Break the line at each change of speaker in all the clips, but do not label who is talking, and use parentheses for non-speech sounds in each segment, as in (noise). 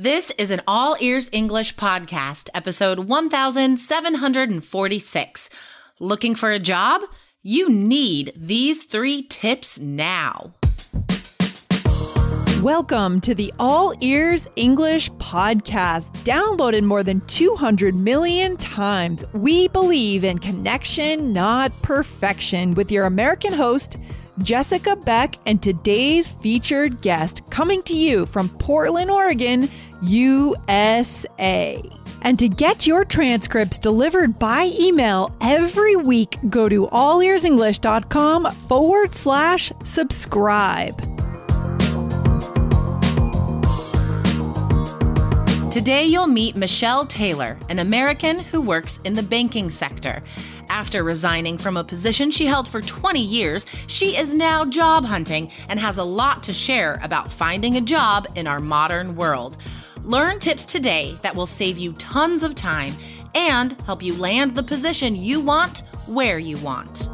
This is an All Ears English podcast, episode 1746. Looking for a job? You need these three tips now.
Welcome to the All Ears English podcast, downloaded more than 200 million times. We believe in connection, not perfection, with your American host, Jessica Beck, and today's featured guest coming to you from Portland, Oregon, USA. And to get your transcripts delivered by email every week, go to allearsenglish.com forward slash subscribe.
Today, you'll meet Michelle Taylor, an American who works in the banking sector. After resigning from a position she held for 20 years, she is now job hunting and has a lot to share about finding a job in our modern world. Learn tips today that will save you tons of time and help you land the position you want where you want.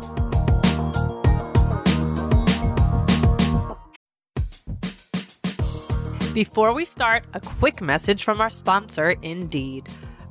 Before we start, a quick message from our sponsor, Indeed.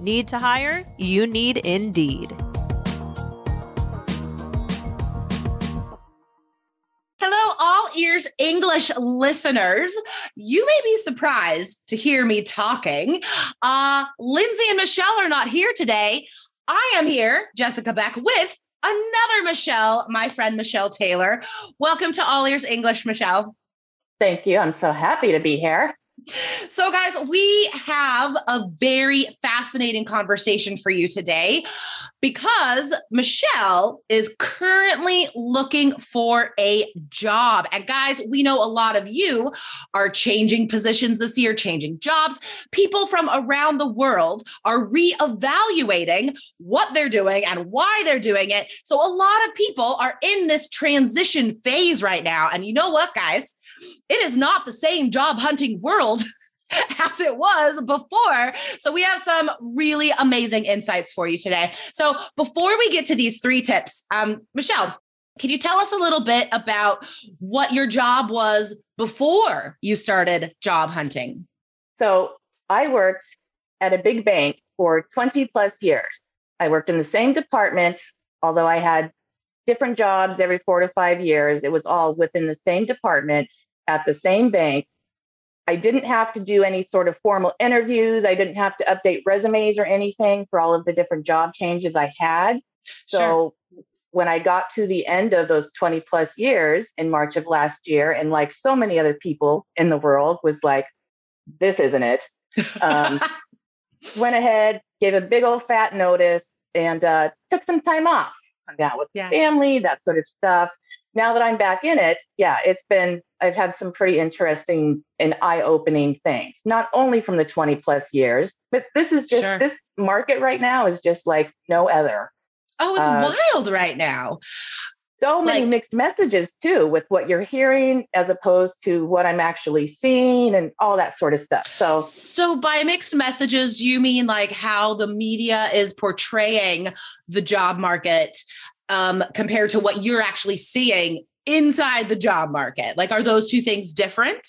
Need to hire? You need Indeed.
Hello, all ears English listeners. You may be surprised to hear me talking. Uh, Lindsay and Michelle are not here today. I am here, Jessica Beck, with another Michelle, my friend Michelle Taylor. Welcome to All Ears English, Michelle.
Thank you. I'm so happy to be here.
So, guys, we have a very fascinating conversation for you today because Michelle is currently looking for a job. And, guys, we know a lot of you are changing positions this year, changing jobs. People from around the world are reevaluating what they're doing and why they're doing it. So, a lot of people are in this transition phase right now. And you know what, guys? it is not the same job hunting world (laughs) as it was before. So, we have some really amazing insights for you today. So, before we get to these three tips, um, Michelle, can you tell us a little bit about what your job was before you started job hunting?
So, I worked at a big bank for 20 plus years. I worked in the same department, although I had different jobs every four to five years. It was all within the same department at the same bank. I didn't have to do any sort of formal interviews. I didn't have to update resumes or anything for all of the different job changes I had. So sure. when I got to the end of those 20 plus years in March of last year, and like so many other people in the world, was like, this isn't it. Um, (laughs) went ahead, gave a big old fat notice, and uh, took some time off, hung out with yeah. family, that sort of stuff now that I'm back in it, yeah, it's been, I've had some pretty interesting and eye opening things, not only from the 20 plus years, but this is just, sure. this market right now is just like no other.
Oh, it's uh, wild right now.
So many like, mixed messages too, with what you're hearing as opposed to what I'm actually seeing and all that sort of stuff. So,
so by mixed messages, do you mean like how the media is portraying the job market um, compared to what you're actually seeing inside the job market? Like, are those two things different?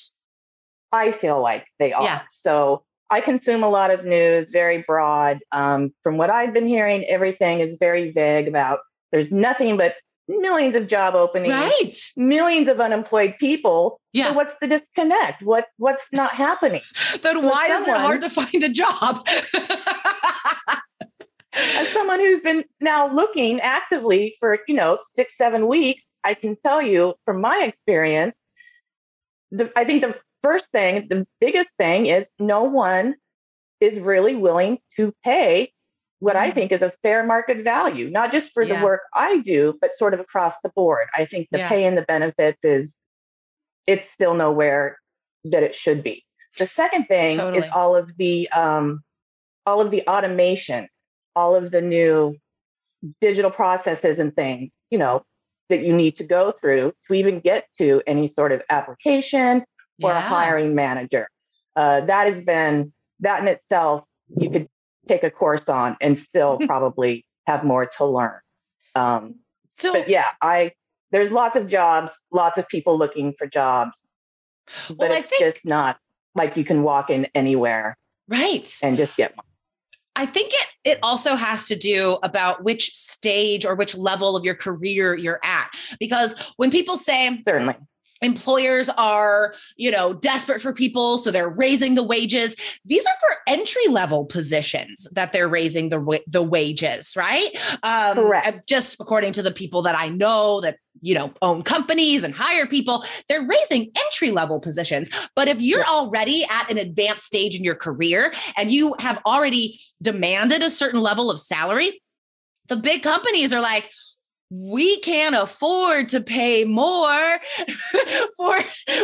I feel like they are. Yeah. So I consume a lot of news, very broad. Um, from what I've been hearing, everything is very vague about there's nothing but millions of job openings,
right.
millions of unemployed people. Yeah. So what's the disconnect? What what's not happening? (laughs)
then why someone, is it hard to find a job? (laughs)
as someone who's been now looking actively for, you know, six, seven weeks, I can tell you from my experience, the, I think the first thing, the biggest thing is no one is really willing to pay what I mm-hmm. think is a fair market value, not just for yeah. the work I do, but sort of across the board. I think the yeah. pay and the benefits is it's still nowhere that it should be. The second thing totally. is all of the um, all of the automation, all of the new digital processes and things, you know, that you need to go through to even get to any sort of application or yeah. a hiring manager. Uh, that has been that in itself. You could take a course on and still (laughs) probably have more to learn. Um, so, but yeah, I there's lots of jobs, lots of people looking for jobs, but well, it's think, just not like you can walk in anywhere,
right,
and just get one.
I think it it also has to do about which stage or which level of your career you're at. Because when people say
certainly
employers are you know desperate for people so they're raising the wages. These are for entry level positions that they're raising the the wages right?
Um Correct.
just according to the people that i know that you know own companies and hire people they're raising entry level positions. But if you're already at an advanced stage in your career and you have already demanded a certain level of salary the big companies are like we can't afford to pay more (laughs) for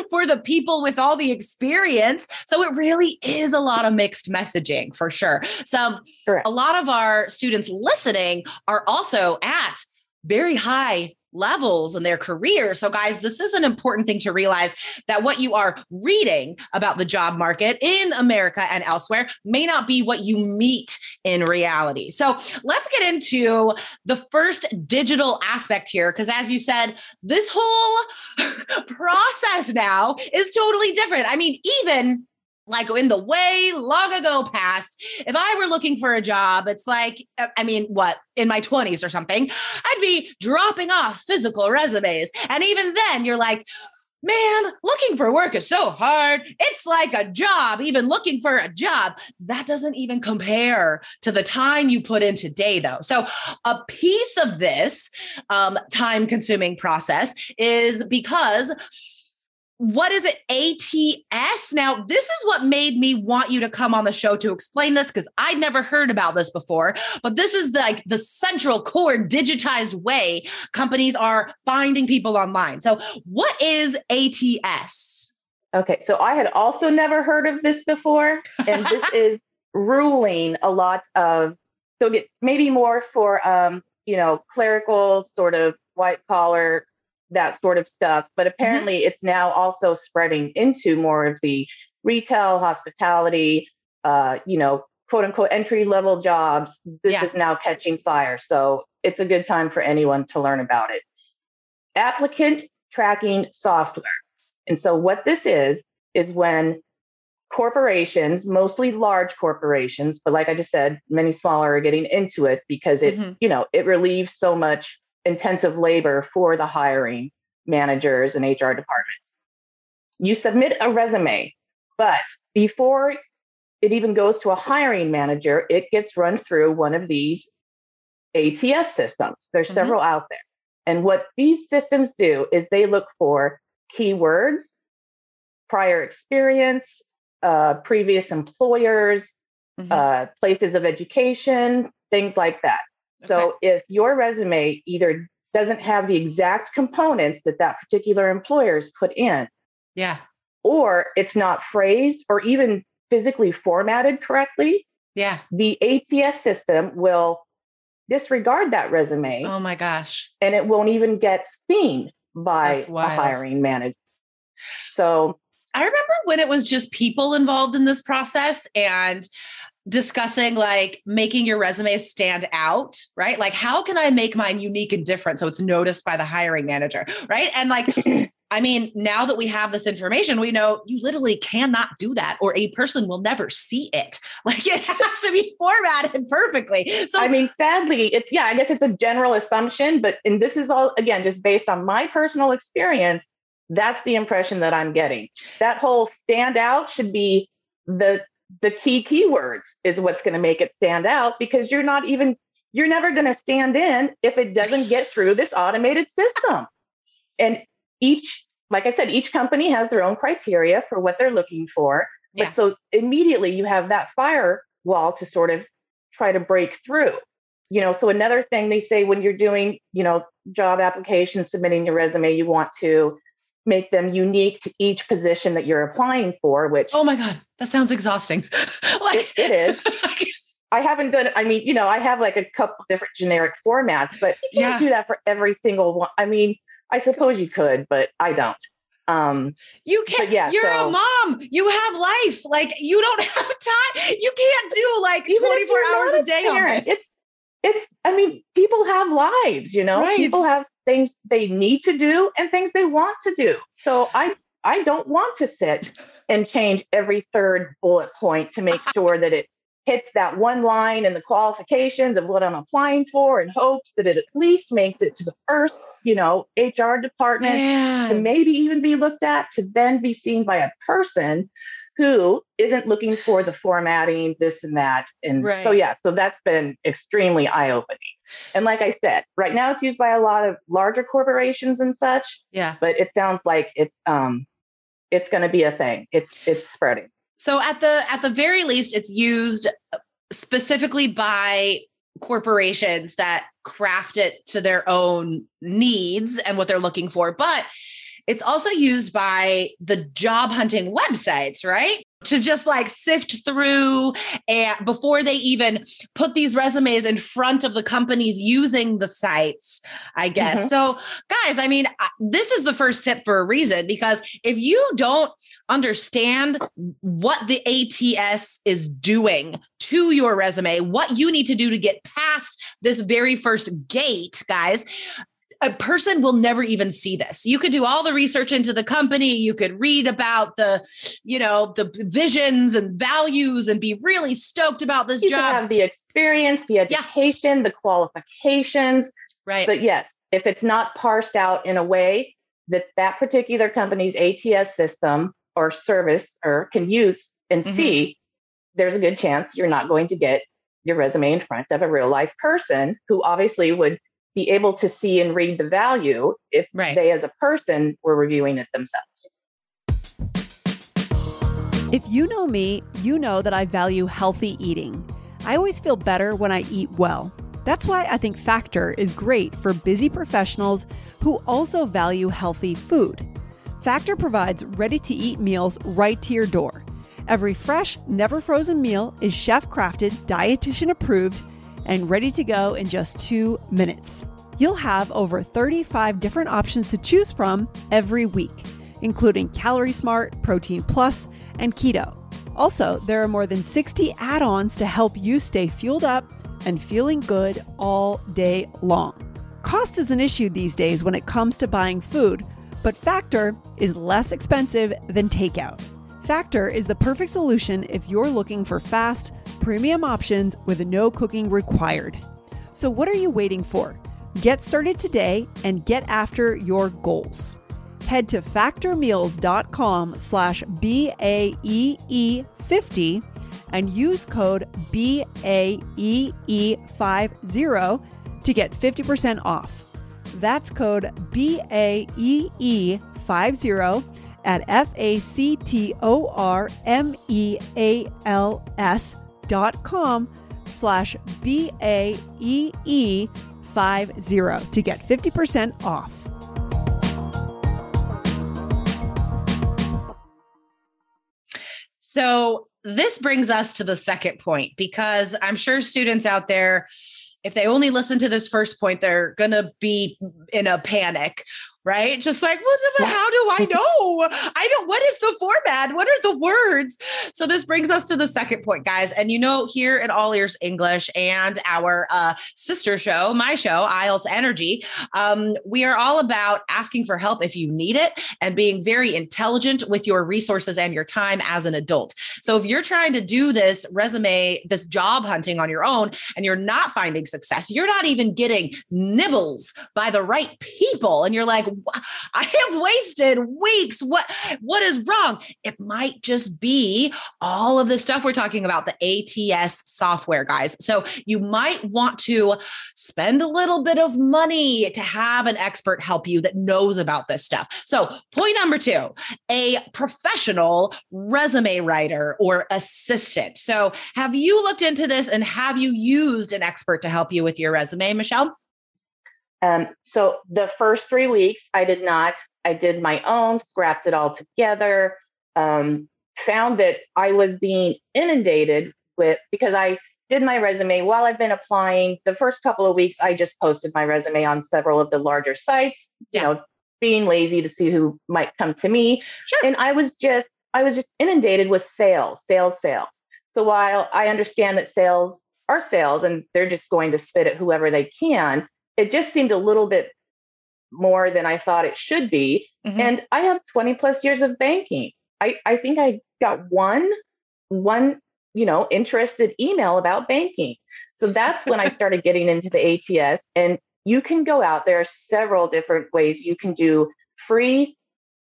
for the people with all the experience so it really is a lot of mixed messaging for sure so Correct. a lot of our students listening are also at very high levels in their career. So, guys, this is an important thing to realize that what you are reading about the job market in America and elsewhere may not be what you meet in reality. So, let's get into the first digital aspect here. Because, as you said, this whole (laughs) process now is totally different. I mean, even like in the way long ago past, if I were looking for a job, it's like, uh, I mean, what, in my 20s or something, I'd be dropping off physical resumes. And even then, you're like, man, looking for work is so hard. It's like a job, even looking for a job. That doesn't even compare to the time you put in today, though. So, a piece of this um, time consuming process is because what is it? Ats now this is what made me want you to come on the show to explain this because i'd never heard about this before but this is like the central core digitized way companies are finding people online. So what is ats
okay so i had also never heard of this before and this (laughs) is ruling a lot of so get maybe more for um you know clerical sort of white collar that sort of stuff. But mm-hmm. apparently, mm-hmm. it's now also spreading into more of the retail, hospitality, uh, you know, quote unquote entry level jobs. This yeah. is now catching fire. So it's a good time for anyone to learn about it. Applicant tracking software. And so, what this is, is when corporations, mostly large corporations, but like I just said, many smaller are getting into it because it, mm-hmm. you know, it relieves so much intensive labor for the hiring managers and HR departments. You submit a resume, but before it even goes to a hiring manager, it gets run through one of these ATS systems. There's mm-hmm. several out there. And what these systems do is they look for keywords, prior experience, uh, previous employers, mm-hmm. uh, places of education, things like that. So if your resume either doesn't have the exact components that that particular employer's put in,
yeah,
or it's not phrased or even physically formatted correctly,
yeah,
the ATS system will disregard that resume.
Oh my gosh.
And it won't even get seen by a hiring manager. So
I remember when it was just people involved in this process and discussing like making your resume stand out, right? Like, how can I make mine unique and different so it's noticed by the hiring manager, right? And like, (laughs) I mean, now that we have this information, we know you literally cannot do that, or a person will never see it. (laughs) Like, it has to be formatted perfectly. So,
I mean, sadly, it's yeah, I guess it's a general assumption, but and this is all again just based on my personal experience. That's the impression that I'm getting. That whole stand out should be the the key keywords is what's going to make it stand out because you're not even you're never going to stand in if it doesn't get through this automated system. And each, like I said, each company has their own criteria for what they're looking for. But yeah. so immediately you have that firewall to sort of try to break through. You know, so another thing they say when you're doing, you know, job application, submitting your resume, you want to make them unique to each position that you're applying for, which
Oh my God, that sounds exhausting. (laughs)
like it, it is. (laughs) I haven't done I mean, you know, I have like a couple different generic formats, but you can't yeah. do that for every single one. I mean, I suppose you could, but I don't. Um,
you can't, yeah, you're so, a mom, you have life. Like you don't (laughs) have time. You can't do like 24 hours a day parent, on this.
It's, it's, I mean, people have lives, you know, right. people have things they need to do and things they want to do. So I, I don't want to sit and change every third bullet point to make (laughs) sure that it hits that one line in the qualifications of what I'm applying for and hopes that it at least makes it to the first, you know, HR department Man. to maybe even be looked at to then be seen by a person who isn't looking for the formatting, this and that. And right. so, yeah, so that's been extremely eye opening. And like I said, right now it's used by a lot of larger corporations and such.
Yeah.
But it sounds like it's, um, it's going to be a thing. It's it's spreading.
So at the at the very least, it's used specifically by corporations that craft it to their own needs and what they're looking for. But it's also used by the job hunting websites, right? To just like sift through and before they even put these resumes in front of the companies using the sites, I guess. Mm-hmm. So, guys, I mean, this is the first tip for a reason because if you don't understand what the ATS is doing to your resume, what you need to do to get past this very first gate, guys, a person will never even see this. You could do all the research into the company, you could read about the, you know, the visions and values and be really stoked about this
you
job.
have the experience, the education, yeah. the qualifications.
Right.
But yes, if it's not parsed out in a way that that particular company's ATS system or service or can use and mm-hmm. see, there's a good chance you're not going to get your resume in front of a real life person who obviously would be able to see and read the value if right. they as a person were reviewing it themselves.
If you know me, you know that I value healthy eating. I always feel better when I eat well. That's why I think Factor is great for busy professionals who also value healthy food. Factor provides ready to eat meals right to your door. Every fresh, never frozen meal is chef crafted, dietitian approved, and ready to go in just two minutes. You'll have over 35 different options to choose from every week, including Calorie Smart, Protein Plus, and Keto. Also, there are more than 60 add ons to help you stay fueled up and feeling good all day long. Cost is an issue these days when it comes to buying food, but Factor is less expensive than takeout. Factor is the perfect solution if you're looking for fast, premium options with no cooking required. So, what are you waiting for? Get started today and get after your goals. Head to factormeals.com slash BAEE50 and use code BAEE50 to get 50% off. That's code BAEE50 at F A C T O R M E A L S dot com slash B A E E 50 to get 50% off.
So, this brings us to the second point because I'm sure students out there, if they only listen to this first point, they're going to be in a panic right? Just like, well, how do I (laughs) know? I don't, what is the format? What are the words? So this brings us to the second point, guys. And you know, here at All Ears English and our uh, sister show, my show, IELTS Energy, um, we are all about asking for help if you need it and being very intelligent with your resources and your time as an adult. So if you're trying to do this resume, this job hunting on your own, and you're not finding success, you're not even getting nibbles by the right people, and you're like, I have wasted weeks. What what is wrong? It might just be all of the stuff we're talking about, the ATS software, guys. So you might want to spend a little bit of money to have an expert help you that knows about this stuff. So point number two, a professional resume writer or assistant. So have you looked into this and have you used an expert to help you with your resume, Michelle?
Um, so the first three weeks, I did not. I did my own, scrapped it all together. Um, found that I was being inundated with because I did my resume while I've been applying. The first couple of weeks, I just posted my resume on several of the larger sites. You know, being lazy to see who might come to me.
Sure.
And I was just I was just inundated with sales, sales, sales. So while I understand that sales are sales and they're just going to spit at whoever they can, it just seemed a little bit more than I thought it should be. Mm-hmm. And I have 20 plus years of banking. I, I think I got one, one, you know, interested email about banking. So that's when I started getting into the ATS. And you can go out, there are several different ways you can do free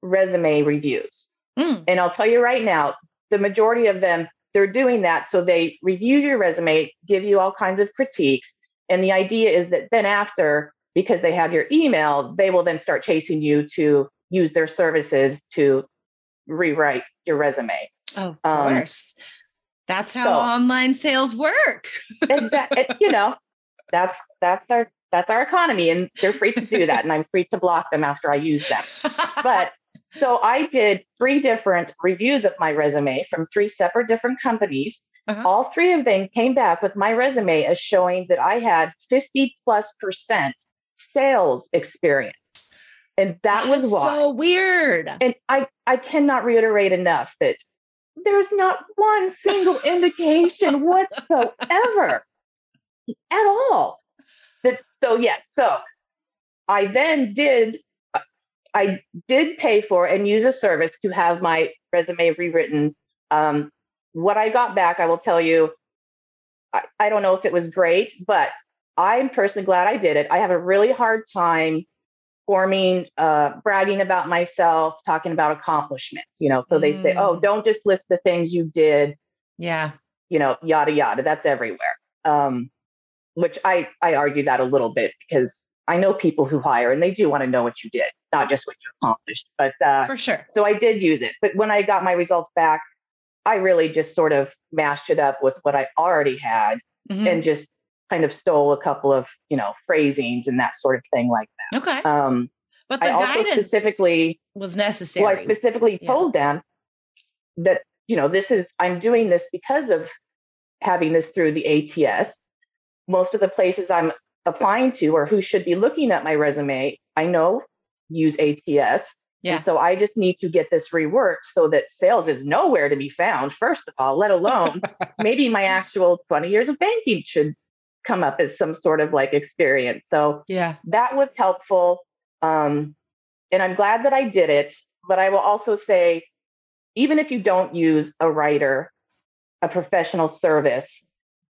resume reviews. Mm. And I'll tell you right now, the majority of them, they're doing that. So they review your resume, give you all kinds of critiques, and the idea is that then after, because they have your email, they will then start chasing you to use their services to rewrite your resume.
Of um, course. That's how so, online sales work.
exactly. You know, that's that's our that's our economy and they're free to do that and I'm free to block them after I use them. (laughs) But so I did three different reviews of my resume from three separate different companies uh-huh. All three of them came back with my resume as showing that I had 50 plus percent sales experience. And that, that was why.
So weird.
And I, I cannot reiterate enough that there's not one single indication whatsoever at all. That so yes, so I then did I did pay for and use a service to have my resume rewritten um, what I got back, I will tell you, I, I don't know if it was great, but I'm personally glad I did it. I have a really hard time forming, uh, bragging about myself, talking about accomplishments, you know. So mm. they say, oh, mm. don't just list the things you did.
Yeah.
You know, yada, yada. That's everywhere. Um, which I, I argue that a little bit because I know people who hire and they do want to know what you did, not just what you accomplished. But uh,
for sure.
So I did use it. But when I got my results back, I really just sort of mashed it up with what I already had mm-hmm. and just kind of stole a couple of, you know, phrasings and that sort of thing like that.
Okay.
Um,
but the I guidance specifically was necessary.
Well, I specifically yeah. told them that, you know, this is, I'm doing this because of having this through the ATS. Most of the places I'm applying to or who should be looking at my resume, I know use ATS. Yeah. And so I just need to get this reworked so that sales is nowhere to be found, first of all, let alone (laughs) maybe my actual 20 years of banking should come up as some sort of like experience. So
yeah,
that was helpful. Um, and I'm glad that I did it. But I will also say, even if you don't use a writer, a professional service,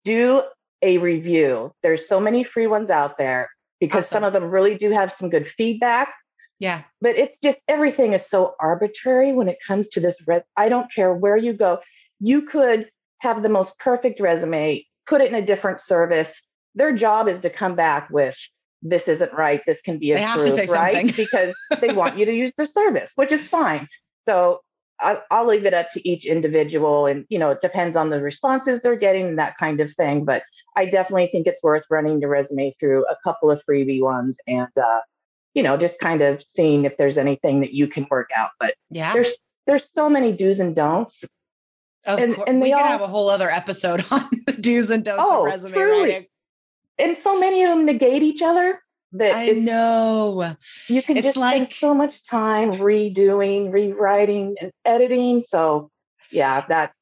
do a review. There's so many free ones out there because awesome. some of them really do have some good feedback
yeah.
But it's just everything is so arbitrary when it comes to this. Res- I don't care where you go. You could have the most perfect resume, put it in a different service. Their job is to come back with this isn't right. This can be improved, right? because they want you to use their service, which is fine. So I, will leave it up to each individual, and you know it depends on the responses they're getting and that kind of thing. But I definitely think it's worth running your resume through a couple of freebie ones and uh, you know, just kind of seeing if there's anything that you can work out. But
yeah,
there's there's so many do's and don'ts.
Of and, course, and we all, have a whole other episode (laughs) on the do's and don'ts oh, of resume truly. writing.
And so many of them negate each other. That
I know
you can it's just like, spend so much time redoing, rewriting, and editing. So yeah, that's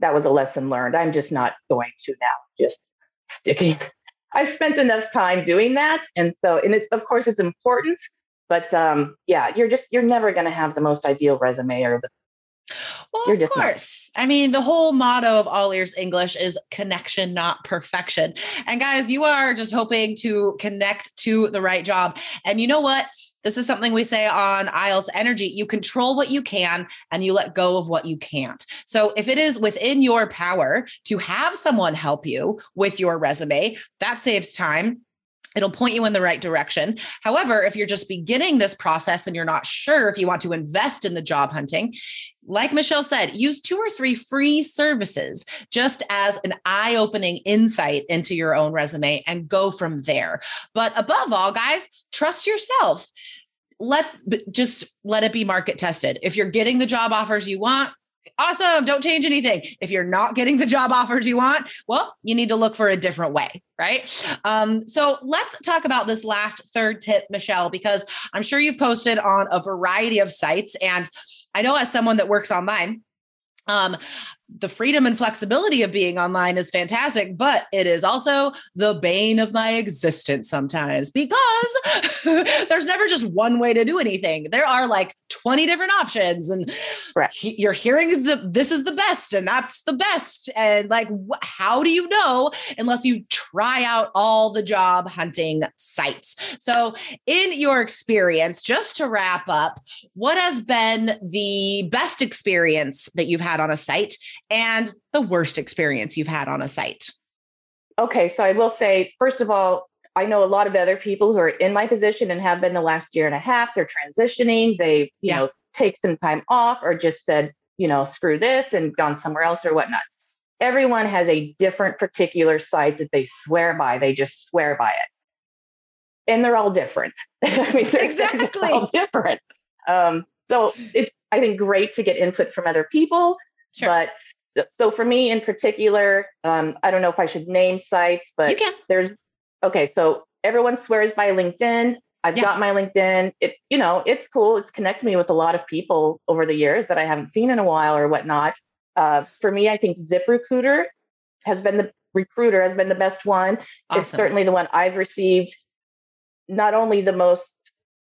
that was a lesson learned. I'm just not going to now. Just sticking I've spent enough time doing that. And so, and it's, of course, it's important, but um, yeah, you're just, you're never going to have the most ideal resume or the
well, You're of course. Not. I mean, the whole motto of All Ears English is connection, not perfection. And guys, you are just hoping to connect to the right job. And you know what? This is something we say on IELTS Energy. You control what you can and you let go of what you can't. So if it is within your power to have someone help you with your resume, that saves time It'll point you in the right direction. However, if you're just beginning this process and you're not sure if you want to invest in the job hunting, like Michelle said, use two or three free services just as an eye opening insight into your own resume and go from there. But above all, guys, trust yourself. Let just let it be market tested. If you're getting the job offers you want, awesome. Don't change anything. If you're not getting the job offers you want, well, you need to look for a different way, right? Um, so let's talk about this last third tip, Michelle, because I'm sure you've posted on a variety of sites. And I know as someone that works online, um, the freedom and flexibility of being online is fantastic, but it is also the bane of my existence sometimes because (laughs) there's never just one way to do anything. There are like 20 different options, and right. he, you're hearing the, this is the best, and that's the best. And like, wh- how do you know unless you try out all the job hunting sites? So, in your experience, just to wrap up, what has been the best experience that you've had on a site? And the worst experience you've had on a site.
Okay, so I will say, first of all, I know a lot of other people who are in my position and have been the last year and a half. They're transitioning. They, you yeah. know, take some time off or just said, you know, screw this and gone somewhere else or whatnot. Everyone has a different particular site that they swear by. They just swear by it. And they're all different. (laughs) I mean, they're, exactly they're all different. Um, so it's, I think, great to get input from other people. Sure. But so for me in particular, um, I don't know if I should name sites, but there's okay. So everyone swears by LinkedIn. I've yeah. got my LinkedIn. It, you know, it's cool. It's connected me with a lot of people over the years that I haven't seen in a while or whatnot. Uh, for me, I think ZipRecruiter has been the recruiter has been the best one. Awesome. It's certainly the one I've received not only the most,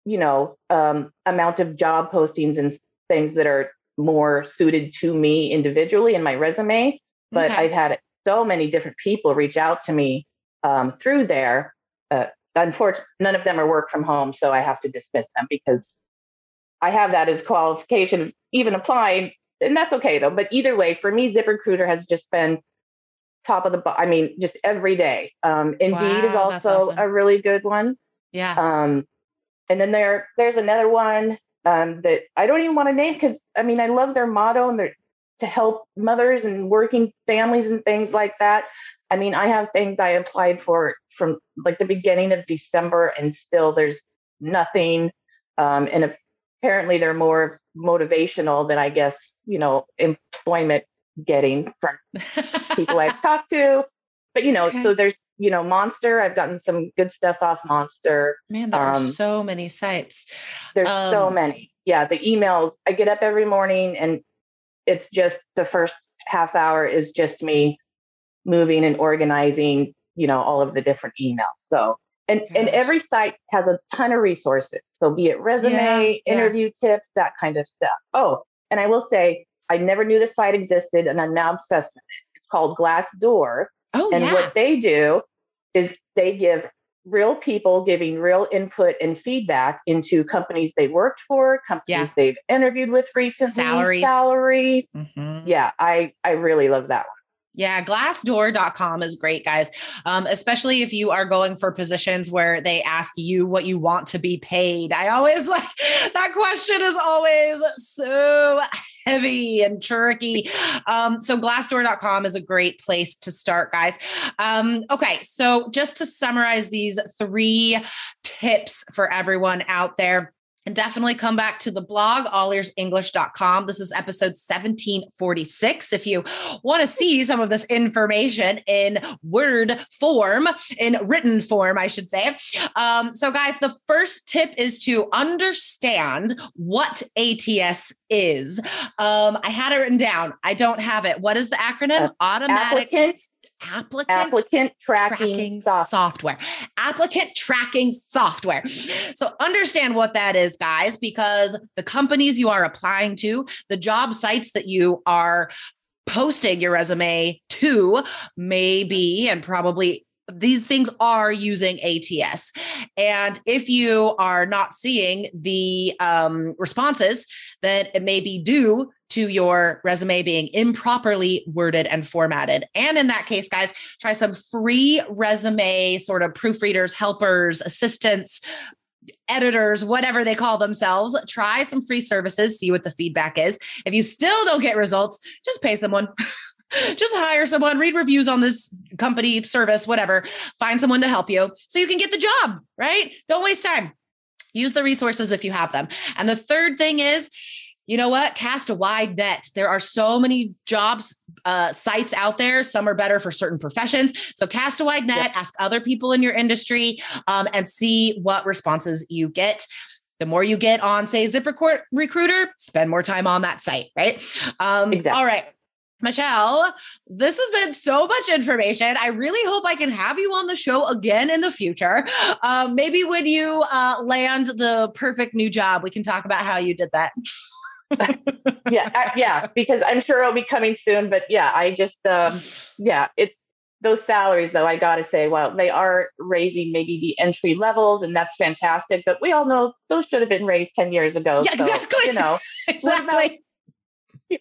you know, um, amount of job postings and things that are more suited to me individually in my resume. But okay. I've had so many different people reach out to me um, through there. Uh, unfortunately, none of them are work from home, so I have to dismiss them because I have that as qualification, even applying, and that's okay though. But either way, for me, ZipRecruiter has just been top of the. I mean, just every day. Um, Indeed wow, is also awesome. a really good one.
Yeah. Um,
and then there, there's another one um, that I don't even want to name because I mean I love their motto and they're to help mothers and working families and things like that. I mean, I have things I applied for from like the beginning of December, and still there's nothing. Um, and apparently, they're more motivational than I guess you know employment getting from (laughs) people I've talked to. But you know, okay. so there's you know, Monster. I've gotten some good stuff off Monster.
Man, there um, are so many sites.
There's um, so many. Yeah, the emails. I get up every morning and it's just the first half hour is just me moving and organizing, you know, all of the different emails. So and Gosh. and every site has a ton of resources. So be it resume, yeah, interview yeah. tips, that kind of stuff. Oh, and I will say I never knew the site existed and I'm now obsessed with it. It's called Glassdoor.
Oh,
and
yeah.
what they do is they give real people giving real input and feedback into companies they worked for, companies yeah. they've interviewed with recently,
salaries.
salaries. Mm-hmm. Yeah, I I really love that one.
Yeah, glassdoor.com is great, guys. Um, especially if you are going for positions where they ask you what you want to be paid. I always (laughs) like that question is always so (laughs) heavy and tricky. Um, so glassdoor.com is a great place to start, guys. Um, okay, so just to summarize these three tips for everyone out there. And definitely come back to the blog, allearsenglish.com. This is episode 1746. If you want to see some of this information in word form, in written form, I should say. Um, so, guys, the first tip is to understand what ATS is. Um, I had it written down. I don't have it. What is the acronym?
Uh, Automatic. Applicant
applicant,
applicant tracking, tracking software.
software. Applicant tracking software. So understand what that is, guys, because the companies you are applying to, the job sites that you are posting your resume to may be and probably these things are using ATS. And if you are not seeing the um, responses, then it may be due to your resume being improperly worded and formatted. And in that case, guys, try some free resume sort of proofreaders, helpers, assistants, editors, whatever they call themselves. Try some free services, see what the feedback is. If you still don't get results, just pay someone. (laughs) just hire someone, read reviews on this company, service, whatever. Find someone to help you so you can get the job, right? Don't waste time. Use the resources if you have them. And the third thing is, you know what? Cast a wide net. There are so many jobs uh, sites out there. Some are better for certain professions. So cast a wide net, yep. ask other people in your industry, um, and see what responses you get. The more you get on, say, ZipRecruiter, spend more time on that site, right? Um, exactly. All right. Michelle, this has been so much information. I really hope I can have you on the show again in the future. Um, maybe when you uh, land the perfect new job, we can talk about how you did that. (laughs) (laughs)
yeah, I, yeah, because I'm sure it'll be coming soon. But yeah, I just, um, yeah, it's those salaries though. I got to say, well, they are raising maybe the entry levels, and that's fantastic. But we all know those should have been raised ten years ago.
Yeah, so, exactly.
You know, (laughs)
exactly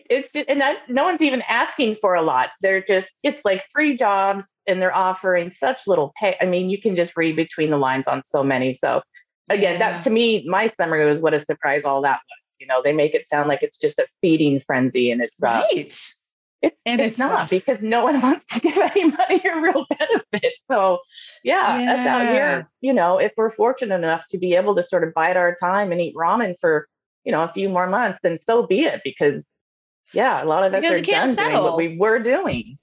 it's just, and I, no one's even asking for a lot. They're just it's like three jobs, and they're offering such little pay. I mean, you can just read between the lines on so many. So again, yeah. that to me, my summary was what a surprise all that was. You know, they make it sound like it's just a feeding frenzy, and it's
uh, right.
It's, and it's, it's not, not, because no one (laughs) wants to give any money a real benefit. So, yeah, yeah, that's out here. You know, if we're fortunate enough to be able to sort of bide our time and eat ramen for, you know, a few more months, then so be it. Because yeah, a lot of us because are done settle. doing what we were doing.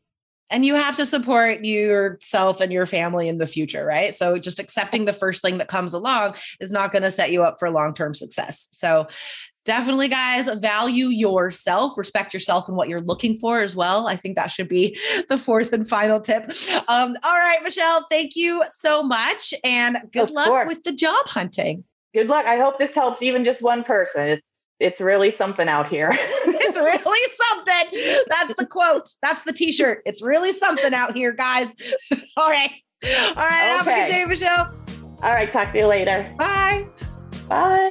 And you have to support yourself and your family in the future, right? So just accepting the first thing that comes along is not going to set you up for long-term success. So definitely guys value yourself respect yourself and what you're looking for as well i think that should be the fourth and final tip um, all right michelle thank you so much and good of luck course. with the job hunting
good luck i hope this helps even just one person it's it's really something out here. (laughs)
it's really something. That's the quote. That's the t-shirt. It's really something out here, guys. (laughs) All right. All right. Okay. Have a good day, Michelle.
All right. Talk to you later.
Bye.
Bye.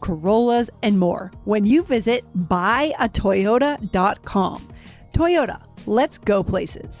Corollas, and more when you visit buyatoyota.com. Toyota, let's go places.